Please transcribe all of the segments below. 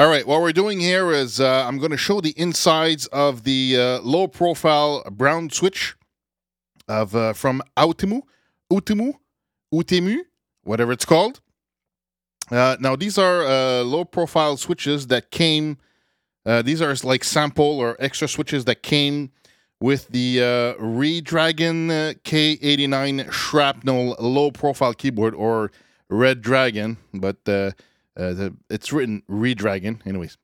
All right, what we're doing here is uh, I'm going to show the insides of the uh, low profile brown switch of uh, from Autimu, Utimu, Utemu, whatever it's called. Uh, now these are uh, low profile switches that came. Uh, these are like sample or extra switches that came with the uh, Redragon uh, K89 Shrapnel low profile keyboard or Red Dragon, but uh, uh, the, it's written Redragon. Anyways,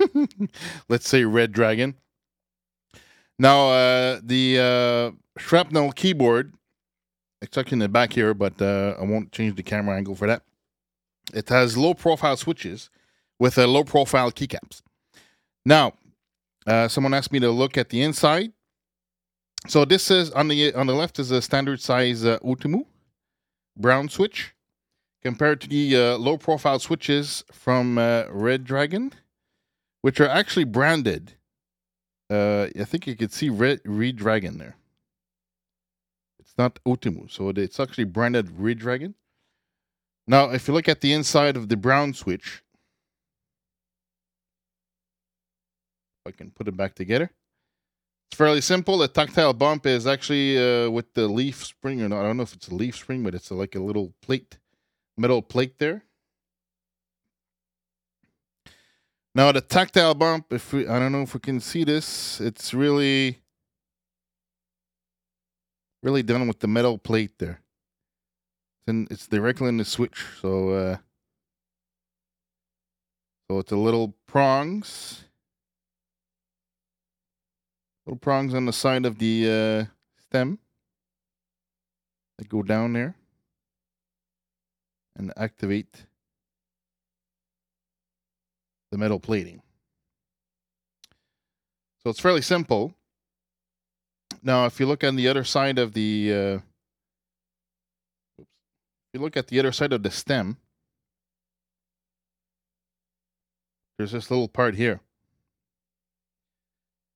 let's say Red Dragon. Now uh, the uh, Shrapnel keyboard. It's tucked in the back here, but uh, I won't change the camera angle for that. It has low profile switches with a low profile keycaps. Now, uh, someone asked me to look at the inside. So this is on the on the left is a standard size uh, Utimu brown switch compared to the uh, low profile switches from uh, Red Dragon, which are actually branded. Uh, I think you could see Red Red Dragon there. It's not Utimu, so it's actually branded Red Dragon. Now, if you look at the inside of the brown switch, if I can put it back together. It's fairly simple. The tactile bump is actually uh, with the leaf spring, or not. I don't know if it's a leaf spring, but it's like a little plate, metal plate there. Now the tactile bump, if we, I don't know if we can see this, it's really, really done with the metal plate there. And it's directly in the switch, so uh, so it's a little prongs little prongs on the side of the uh, stem that go down there and activate the metal plating. So it's fairly simple. Now, if you look on the other side of the, uh, oops, you look at the other side of the stem, there's this little part here.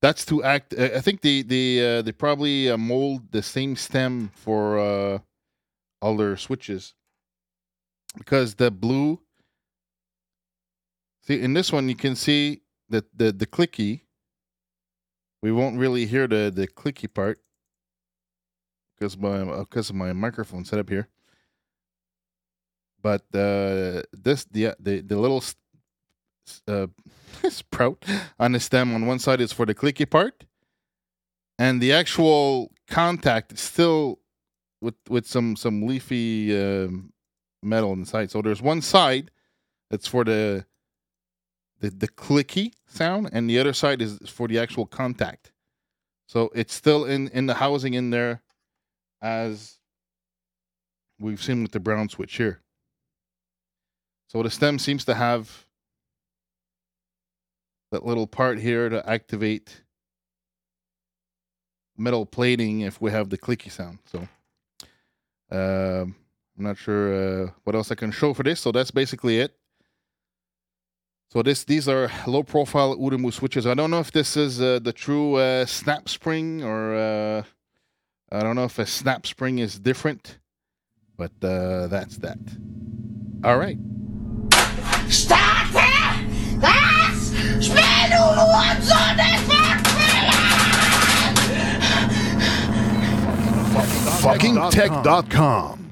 That's to act. I think they they uh, they probably uh, mold the same stem for uh, all their switches because the blue. See, in this one you can see that the the clicky. We won't really hear the the clicky part because my because of my microphone setup here. But uh, this the the the little uh, sprout on the stem on one side is for the clicky part, and the actual contact is still with with some some leafy uh, metal inside. So there's one side that's for the the the clicky sound, and the other side is for the actual contact. So it's still in in the housing in there, as we've seen with the brown switch here. So the stem seems to have that little part here to activate metal plating if we have the clicky sound. So uh, I'm not sure uh, what else I can show for this. So that's basically it. So this these are low profile Utimu switches. I don't know if this is uh, the true uh, snap spring or uh, I don't know if a snap spring is different, but uh, that's that. All right. Start Das Spiel, du Hurensohn, ist fuckingtech.com.